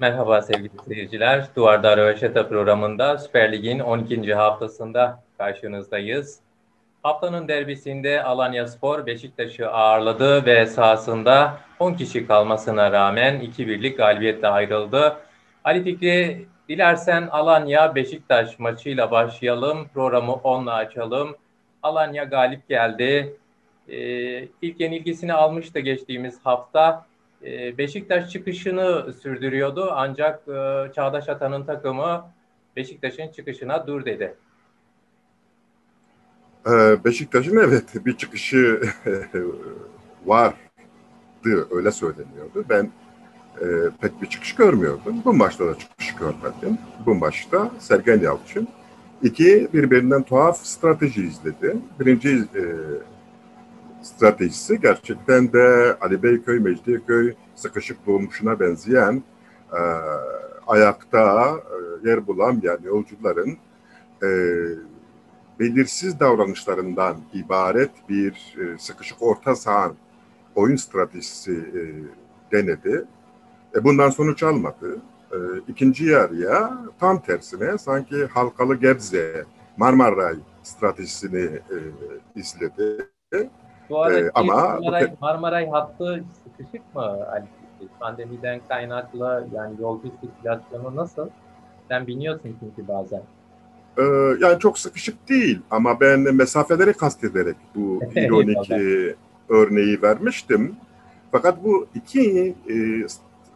Merhaba sevgili seyirciler. Duvarda Röveşata programında Süper Lig'in 12. haftasında karşınızdayız. Haftanın derbisinde Alanya Spor Beşiktaş'ı ağırladı ve sahasında 10 kişi kalmasına rağmen 2-1'lik galibiyetle ayrıldı. Ali Fikri, dilersen Alanya Beşiktaş maçıyla başlayalım. Programı onunla açalım. Alanya galip geldi. Ee, ilk yenilgisini almıştı geçtiğimiz hafta. Ee, Beşiktaş çıkışını sürdürüyordu ancak e, Çağdaş Atan'ın takımı Beşiktaş'ın çıkışına dur dedi. Ee, Beşiktaş'ın evet bir çıkışı vardı öyle söyleniyordu. Ben e, pek bir çıkış görmüyordum. Bu maçta da çıkış görmedim. Bu maçta Sergen Yalçın iki birbirinden tuhaf strateji izledi. Birinci e, stratejisi gerçekten de Ali Beyköy, Mecidiyeköy sıkışık dolmuşuna benzeyen e, ayakta e, yer bulamayan yolcuların e, belirsiz davranışlarından ibaret bir e, sıkışık orta saha oyun stratejisi e, denedi. E, bundan sonuç almadı. E, ikinci yarıya tam tersine sanki halkalı Gebze, Marmaray stratejisini e, izledi. Bu arada ee, ama Marmaray, Marmaray hattı sıkışık mı Ali? Pandemiden kaynaklı yani yolcu sirkülasyonu nasıl? Sen biniyorsun çünkü bazen. Ee, yani çok sıkışık değil ama ben mesafeleri kastederek bu ironik örneği vermiştim. Fakat bu iki e,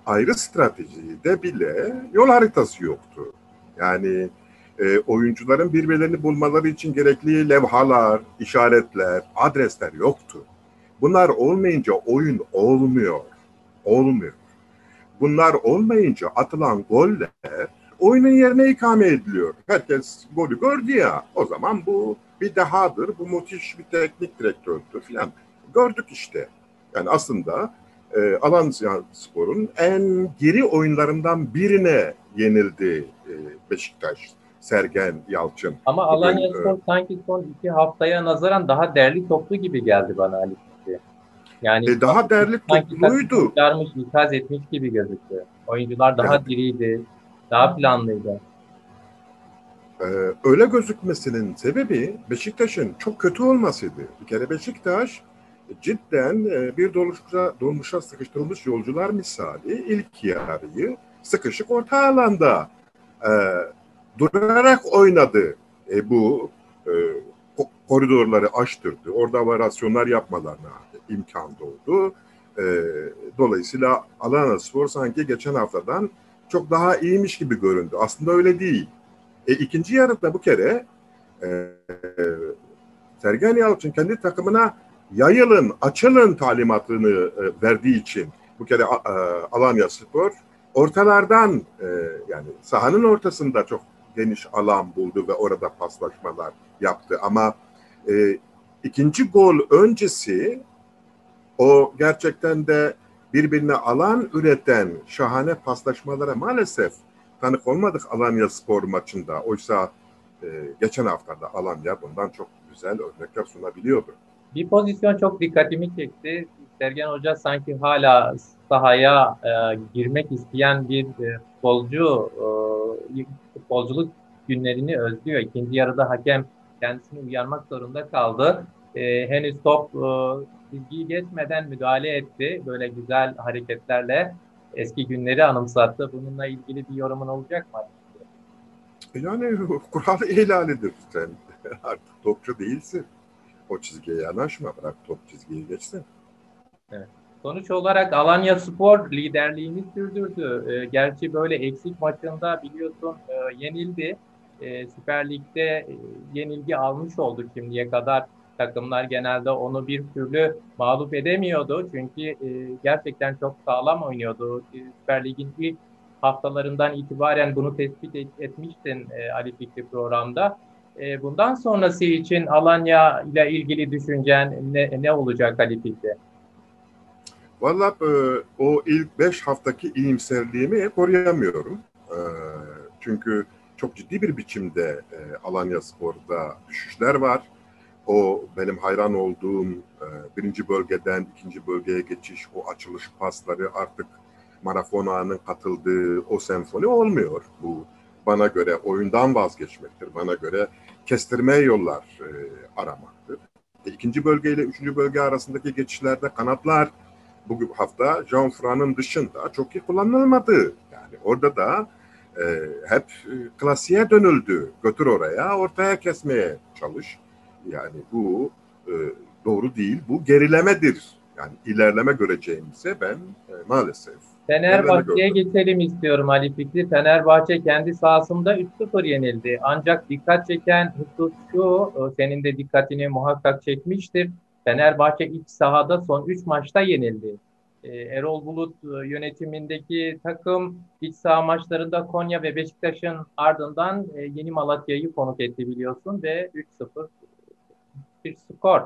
ayrı stratejide bile yol haritası yoktu. Yani e, oyuncuların birbirlerini bulmaları için gerekli levhalar, işaretler, adresler yoktu. Bunlar olmayınca oyun olmuyor. Olmuyor. Bunlar olmayınca atılan goller oyunun yerine ikame ediliyor. Herkes golü gördü ya. O zaman bu bir dehadır, bu müthiş bir teknik direktördür filan. Gördük işte. Yani aslında e, Alanya Spor'un en geri oyunlarından birine yenildi e, Beşiktaş. Sergen Yalçın. Ama Alanya Spor sanki son iki haftaya nazaran daha değerli toplu gibi geldi bana Ali Yani e, daha değerli topluydu. Kurtarmış, ikaz etmiş gibi gözüktü. Oyuncular daha evet. diriydi, daha planlıydı. Ee, öyle gözükmesinin sebebi Beşiktaş'ın çok kötü olmasıydı. Bir kere Beşiktaş cidden e, bir dolmuşa, dolmuşa sıkıştırılmış yolcular misali ilk yarıyı sıkışık orta alanda e, durarak oynadı. E, bu e, koridorları açtırdı. Orada varyasyonlar yapmalarına imkan doğdu. E, dolayısıyla Alana Spor sanki geçen haftadan çok daha iyiymiş gibi göründü. Aslında öyle değil. E, ikinci yarıda bu kere e, Sergen Yalçın kendi takımına yayılın, açılın talimatını e, verdiği için bu kere e, Alanya Spor ortalardan e, yani sahanın ortasında çok geniş alan buldu ve orada paslaşmalar yaptı. Ama e, ikinci gol öncesi o gerçekten de birbirine alan üreten şahane paslaşmalara maalesef tanık olmadık Alanya Spor maçında. Oysa e, geçen haftada Alanya bundan çok güzel örnekler sunabiliyordu. Bir pozisyon çok dikkatimi çekti. Sergen Hoca sanki hala sahaya e, girmek isteyen bir e, futbolcu e, futbolculuk günlerini özlüyor. İkinci yarıda hakem kendisini uyarmak zorunda kaldı. E, henüz top e, çizgiyi geçmeden müdahale etti. Böyle güzel hareketlerle eski günleri anımsattı. Bununla ilgili bir yorumun olacak mı? Yani kural ihlalidir. Sen artık topçu değilsin. O çizgiye yanaşma. Bırak top çizgiyi geçsin. Evet. Sonuç olarak Alanya Spor liderliğini sürdürdü. E, gerçi böyle eksik maçında biliyorsun e, yenildi. E, Süper Lig'de e, yenilgi almış oldu şimdiye kadar. Takımlar genelde onu bir türlü mağlup edemiyordu. Çünkü e, gerçekten çok sağlam oynuyordu. E, Süper Lig'in ilk haftalarından itibaren bunu tespit et, etmiştin e, Ali Fikri programda. Bundan sonrası için Alanya ile ilgili düşüncen ne, ne olacak Ali Fikri? Valla e, o ilk beş haftaki iyimserliğimi koruyamıyorum. E, çünkü çok ciddi bir biçimde e, Alanya Spor'da düşüşler var. O benim hayran olduğum e, birinci bölgeden ikinci bölgeye geçiş, o açılış pasları artık Marafona'nın katıldığı o senfoni olmuyor. Bu bana göre oyundan vazgeçmektir. Bana göre kestirme yollar aramaktır. E, ikinci bölge ile üçüncü bölge arasındaki geçişlerde kanatlar bugün hafta Jean Fran'ın dışında çok iyi kullanılmadı. Yani orada da e, hep e, klasiğe dönüldü. Götür oraya, ortaya kesmeye çalış. Yani bu e, doğru değil. Bu gerilemedir. Yani ilerleme göreceğimize ben e, maalesef Fenerbahçe'ye geçelim istiyorum Ali Fikri. Fenerbahçe kendi sahasında 3-0 yenildi. Ancak dikkat çeken husus şu, e, senin de dikkatini muhakkak çekmiştir. Fenerbahçe iç sahada son 3 maçta yenildi. E, Erol Bulut e, yönetimindeki takım iç saha maçlarında Konya ve Beşiktaş'ın ardından Yeni Malatya'yı konuk etti biliyorsun ve 3-0 bir skor.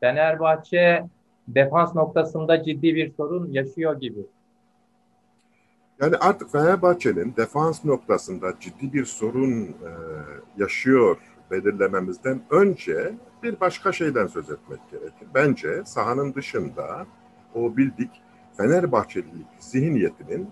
Fenerbahçe defans noktasında ciddi bir sorun yaşıyor gibi. Yani artık Fenerbahçe'nin defans noktasında ciddi bir sorun e, yaşıyor belirlememizden önce bir başka şeyden söz etmek gerekir. Bence sahanın dışında o bildik Fenerbahçelilik zihniyetinin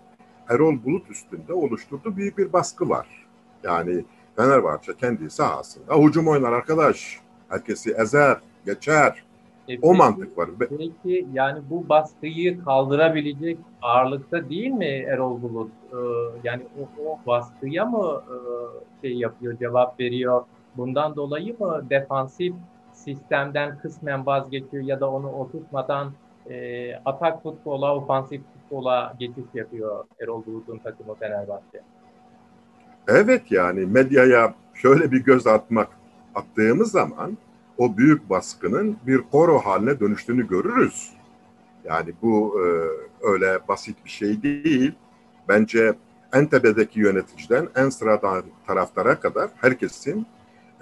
Erol Bulut üstünde oluşturduğu büyük bir baskı var. Yani Fenerbahçe kendi sahasında hücum oynar arkadaş. Herkesi ezer, geçer, e, o mantık var. Peki yani bu baskıyı kaldırabilecek ağırlıkta değil mi Erol Bulut? Ee, yani o, o baskıya mı e, şey yapıyor, cevap veriyor? Bundan dolayı mı defansif sistemden kısmen vazgeçiyor ya da onu oturtmadan e, atak futbola, ofansif futbola geçiş yapıyor Erol Bulut'un takımı Fenerbahçe? Evet yani medyaya şöyle bir göz atmak attığımız zaman o büyük baskının bir koro haline dönüştüğünü görürüz. Yani bu e, öyle basit bir şey değil. Bence en tepedeki yöneticiden en sıradan taraftara kadar herkesin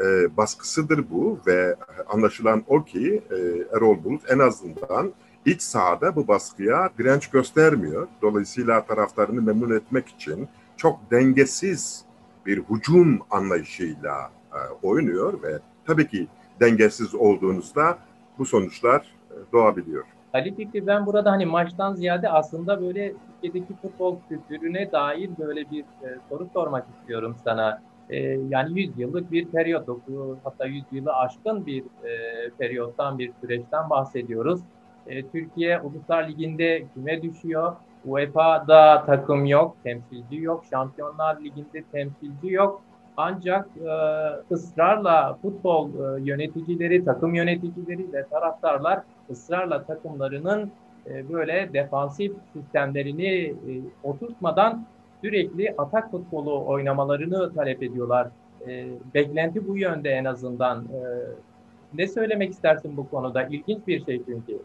e, baskısıdır bu ve anlaşılan o ki e, Erol Bulut en azından iç sahada bu baskıya direnç göstermiyor. Dolayısıyla taraftarını memnun etmek için çok dengesiz bir hücum anlayışıyla e, oynuyor ve tabii ki dengesiz olduğunuzda bu sonuçlar e, doğabiliyor. Ali Fikri ben burada hani maçtan ziyade aslında böyle Türkiye'deki futbol kültürüne dair böyle bir e, soru sormak istiyorum sana. E, yani 100 yıllık bir periyot, hatta 100 yılı aşkın bir e, periyottan, bir süreçten bahsediyoruz. E, Türkiye Uluslar Ligi'nde küme düşüyor. UEFA'da takım yok, temsilci yok. Şampiyonlar Ligi'nde temsilci yok. Ancak e, ısrarla futbol e, yöneticileri, takım yöneticileri ve taraftarlar ısrarla takımlarının e, böyle defansif sistemlerini e, oturtmadan sürekli atak futbolu oynamalarını talep ediyorlar. E, beklenti bu yönde en azından. E, ne söylemek istersin bu konuda? İlginç bir şey çünkü.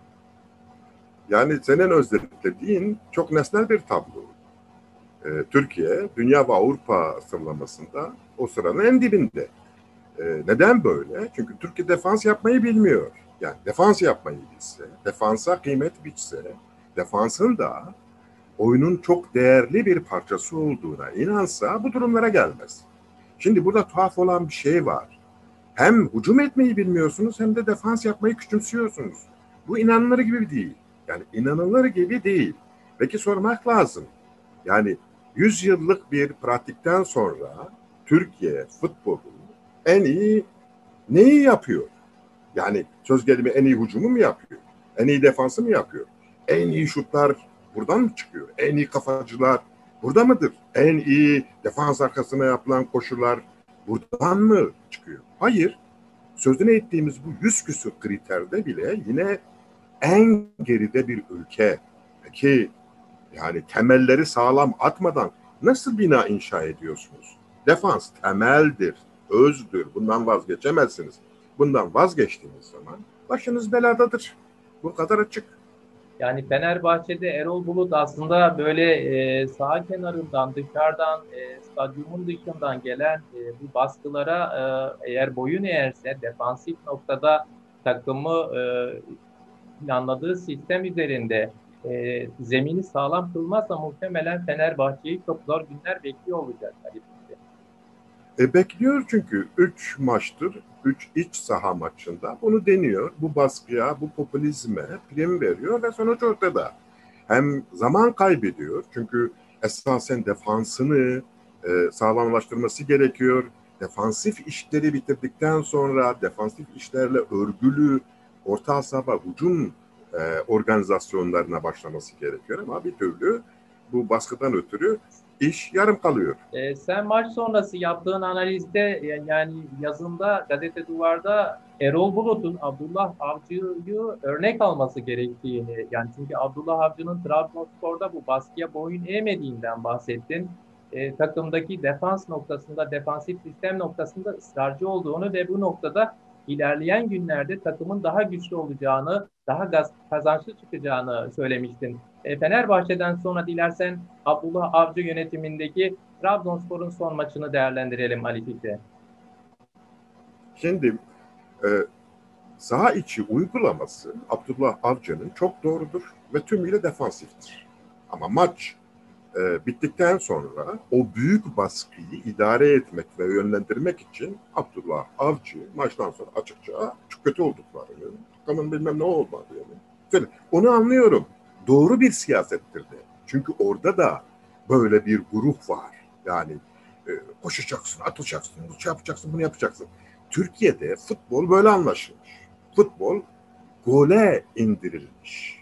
Yani senin özetlediğin çok nesnel bir tablo. Ee, Türkiye dünya ve Avrupa sıralamasında o sıranın en dibinde. E, neden böyle? Çünkü Türkiye defans yapmayı bilmiyor. Yani defans yapmayı bilse, defansa kıymet biçse, defansın da oyunun çok değerli bir parçası olduğuna inansa bu durumlara gelmez. Şimdi burada tuhaf olan bir şey var. Hem hücum etmeyi bilmiyorsunuz hem de defans yapmayı küçümsüyorsunuz. Bu inanılır gibi değil. Yani inanılır gibi değil. Peki sormak lazım. Yani 100 yıllık bir pratikten sonra Türkiye futbolu en iyi neyi yapıyor? Yani söz gelimi en iyi hücumu mu yapıyor? En iyi defansı mı yapıyor? En iyi şutlar buradan mı çıkıyor? En iyi kafacılar burada mıdır? En iyi defans arkasına yapılan koşular buradan mı çıkıyor? Hayır. Sözünü ettiğimiz bu yüz küsur kriterde bile yine en geride bir ülke. Peki yani temelleri sağlam atmadan nasıl bina inşa ediyorsunuz? Defans temeldir, özdür. Bundan vazgeçemezsiniz. Bundan vazgeçtiğiniz zaman başınız beladadır. Bu kadar açık. Yani Fenerbahçe'de Erol Bulut aslında böyle e, sağ kenarından, dışarıdan, e, stadyumun dışından gelen e, bu baskılara e, eğer boyun eğerse defansif noktada takımı e, planladığı sistem üzerinde e, zemini sağlam kılmazsa muhtemelen Fenerbahçe'yi çok zor günler bekliyor olacak. E, bekliyor çünkü 3 maçtır, 3 iç saha maçında bunu deniyor. Bu baskıya, bu popülizme prim veriyor ve sonuç ortada. hem zaman kaybediyor. Çünkü esasen defansını e, sağlamlaştırması gerekiyor. Defansif işleri bitirdikten sonra defansif işlerle örgülü orta saha hücum e, organizasyonlarına başlaması gerekiyor ama bir türlü bu baskıdan ötürü iş yarım kalıyor. E, sen maç sonrası yaptığın analizde yani yazında gazete duvarda Erol Bulut'un Abdullah Avcı'yı örnek alması gerektiğini yani çünkü Abdullah Avcı'nın Trabzonspor'da bu baskıya boyun eğmediğinden bahsettin. E, takımdaki defans noktasında, defansif sistem noktasında ısrarcı olduğunu ve bu noktada ilerleyen günlerde takımın daha güçlü olacağını, daha gaz, kazançlı çıkacağını söylemiştin. E, Fenerbahçe'den sonra dilersen Abdullah Avcı yönetimindeki Trabzonspor'un son maçını değerlendirelim Ali Fikri. Şimdi e, saha içi uygulaması Abdullah Avcı'nın çok doğrudur ve tümüyle defansiftir. Ama maç e, bittikten sonra o büyük baskıyı idare etmek ve yönlendirmek için Abdullah Avcı maçtan sonra açıkça çok kötü olduklarını, takımın bilmem ne olmadı yani. Onu anlıyorum. Doğru bir siyasettir de. Çünkü orada da böyle bir grup var. Yani e, koşacaksın, atacaksın, bunu yapacaksın, bunu yapacaksın. Türkiye'de futbol böyle anlaşılmış. Futbol gole indirilmiş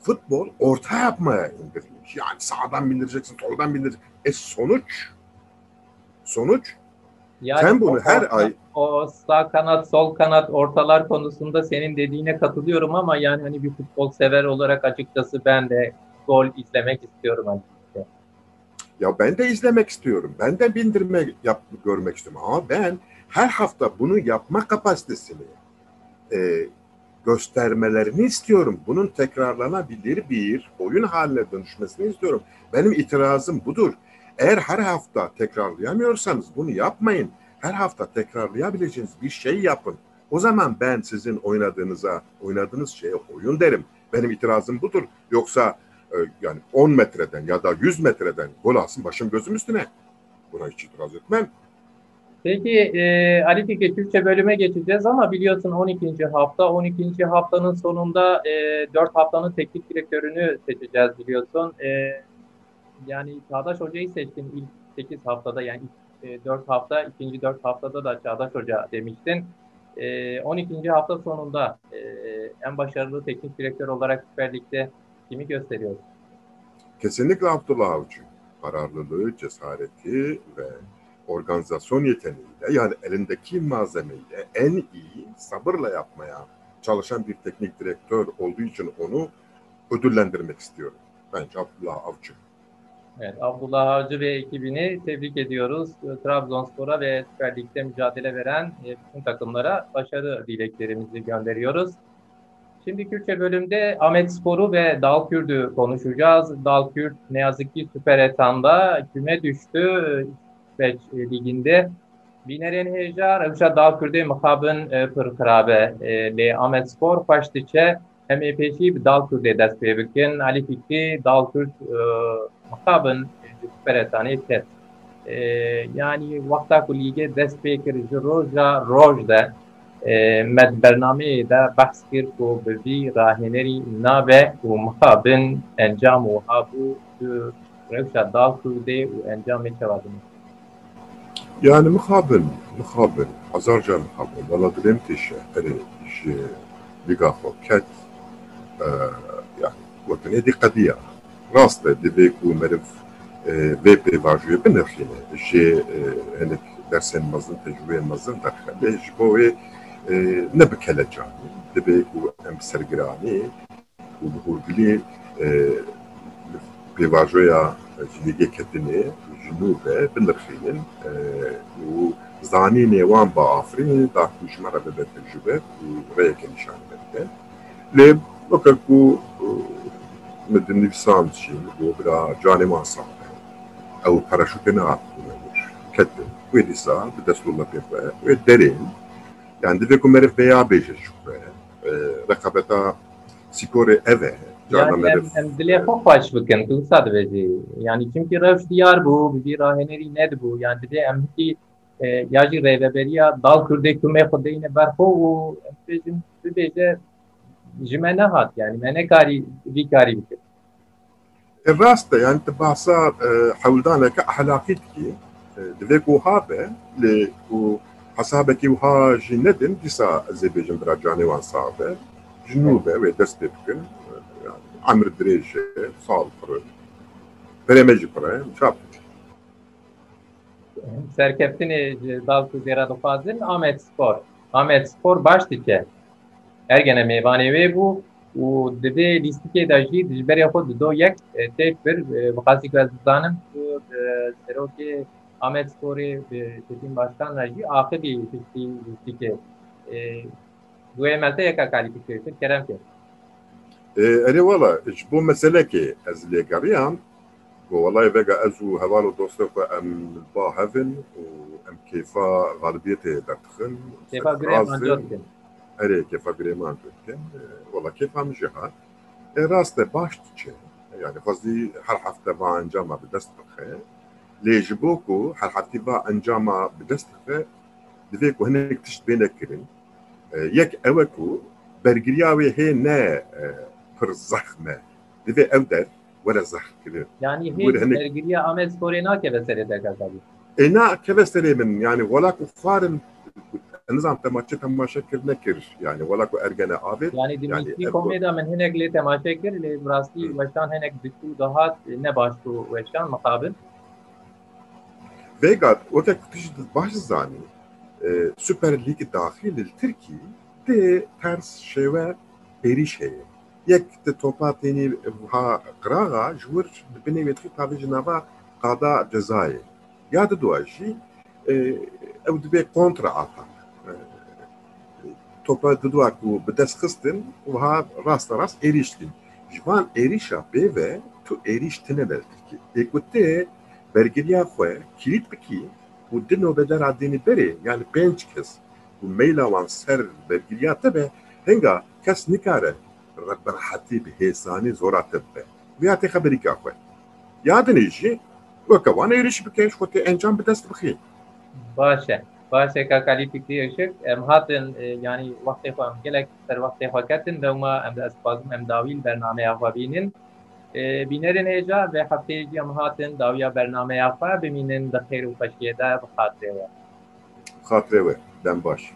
futbol orta yapmaya indirilmiş. Yani sağdan bindireceksin, soldan bindireceksin. E sonuç sonuç yani sen bunu her orta, ay o sağ kanat, sol kanat, ortalar konusunda senin dediğine katılıyorum ama yani hani bir futbol sever olarak açıkçası ben de gol izlemek istiyorum açıkçası. Ya ben de izlemek istiyorum. Ben de bindirme yap, görmek istiyorum. Ama ben her hafta bunu yapma kapasitesini e, göstermelerini istiyorum. Bunun tekrarlanabilir bir oyun haline dönüşmesini istiyorum. Benim itirazım budur. Eğer her hafta tekrarlayamıyorsanız bunu yapmayın. Her hafta tekrarlayabileceğiniz bir şey yapın. O zaman ben sizin oynadığınıza, oynadığınız şeye oyun derim. Benim itirazım budur. Yoksa e, yani 10 metreden ya da 100 metreden gol alsın başım gözüm üstüne. Buna hiç itiraz etmem. Peki e, Ali Fikri Türkçe bölüme geçeceğiz ama biliyorsun 12. hafta. 12. haftanın sonunda e, 4 haftanın teknik direktörünü seçeceğiz biliyorsun. E, yani Çağdaş Hoca'yı seçtin ilk 8 haftada yani ilk e, 4 hafta, ikinci 4 haftada da Çağdaş Hoca demiştin. E, 12. hafta sonunda e, en başarılı teknik direktör olarak Süper Lig'de kimi gösteriyorsun? Kesinlikle Abdullah Avcı. Kararlılığı, cesareti ve organizasyon yeteneğiyle yani elindeki malzemeyle en iyi sabırla yapmaya çalışan bir teknik direktör olduğu için onu ödüllendirmek istiyorum. Bence Abdullah Avcı. Evet, Abdullah Avcı ve ekibini tebrik ediyoruz. Trabzonspor'a ve Süper Lig'de mücadele veren e, bütün takımlara başarı dileklerimizi gönderiyoruz. Şimdi Kürtçe bölümde Ahmet Spor'u ve Dalkürt'ü konuşacağız. Dalkürt ne yazık ki Süper Etan'da küme düştü. Süveyş liginde Bineren heja rewşa dalkurdê mixabin pirqirabe lê Amedspor xweş diçe em ê pêşî bi dalkurdê dest pê bikin Elî Fikrî dalkurd mixabin peretanê ket. Yani wexta ku lîgê dest pê kir ji roja roj de med bernameyê de behs kir ku bi vî rahênerî nabe û mixabin encam û habû rewşa dalkurdê û encamê çawa dikin. يعني مقابل مقابل أزرجا مقابل والله دريمتش ش بيقافو كات آه يعني وطن دي قضية راست دي بيكو مرف في بي فاجوي بنرخينه جي هنك درسين مزن تجربة مزن درخل جبوي نبكلا جاني دي بيكو ام سرقراني وبهور بلي بيفاجويا جليجي كتني جنوبه بنرخين وزاني نيوان بافرين دا كوشمرة ببت الجبه وريك نشان ببت لي بكركو مدن نفسان شي بو برا جاني ما صعب او باراشوتنا كتن ويدي صار بدسلو الله بيبقى ويدرين يعني دفكو مرف بيا بيجي شوفه رقبتا سيكوري ايه yani em, em dilê xwe xweş bikin tu wisa dibêjî yanî çimkî rewş diyar bû bi vî rahenerî nedibû yan didê em hitî ya jî rêveberiya dal kurdê kumê xwe deyne berxwe û em bêjin bibêje ji me nehat yani me nekarî vî karî bikin الراست يعني تبعصا حولدان لك أحلاقيتكي دفيك وهابة وحسابك وها جندن ديسا زيبيجن براجاني وان صعبة جنوبة ودست بكن Amir Dreje, Saulo Freire. Şey prêmio de prêmio, já Serkeftin Dalkı Zerado Fazil, Ahmet Spor. Ahmet Spor baş dike. Ergene meyvanevi bu. U dedi listike da jî dijberiya xwe dido yek e, tek bir e, biqasî ku ez dizanim ku e, serokê Ahmet Sporê Çetin Başkanla jî axivî piştî listike. Duê melte yeka kalîfikasyon kerem kir. إيه، اري والله جبو كي از ليغاريان والله فيغا ازو هوالو دوستوكا ام با هافن أم كيفا غالبيتي دخل كيفا غريمان دوتكن أري كيفا غريمان دوتكن والله كيفا مجيها راست باش تشي يعني قصدي هل حفته با انجاما بدست بخي لي جبوكو هر حفتي با انجاما بدست بخي دفيكو هناك تشت بينك كرين يك إيه، اوكو برجرياوي هي نا پر زخمه دوی او در ولا زخم كده Yani Buyur, hiç hani- sergiliye Ahmet Sporê nake veserê te kalî. اینا كبستري من يعني ولا كفار نظام تماشا تماشا كر نكر يعني ولا كو ارجنا عابد Yani Yani, dimîstî ev- komêda min hinek lê temaşe kir lê rastî Hı. weşan hinek dikû dahat ne baş tu weşan muqabil. فيجا وقت تجد باش زاني سوبر ليج داخل التركي تي ترس شوا بيريش هي يك توبا تاني ها قراغا جور بني بيتخي تابي جنابا قادا جزائر ياد دواشي او دبي كونترا عطا توبا ددواكو بدس خستن وها راست راست ايريشتن جوان ايريشا بيفي تو ايريش تنبل تركي ايكوتي برگریا خو کلیت بکی و دنو به در عدینی بری یعنی پنج کس و میلا وان سر برگریا تبه هنگا کس نکاره براحتی به حسانی زورا تبه بیاتی خبری که خو یادنیشی وكوان يريش بكيش خو انجام بدست بخي Başe. Başe ka kalî fikrî ışık. Em hatin e, yani wextê xwe em gelek ser wextê xwe ketin dewma em de ez dixwazim em dawî bernameya xwe bînin. E, Bînerên hêja ve hefteyê jî em hatin dawiya bernameya xwe bimînin di xêr û xweşiyê de bi xatirê we. خاطره و دم باش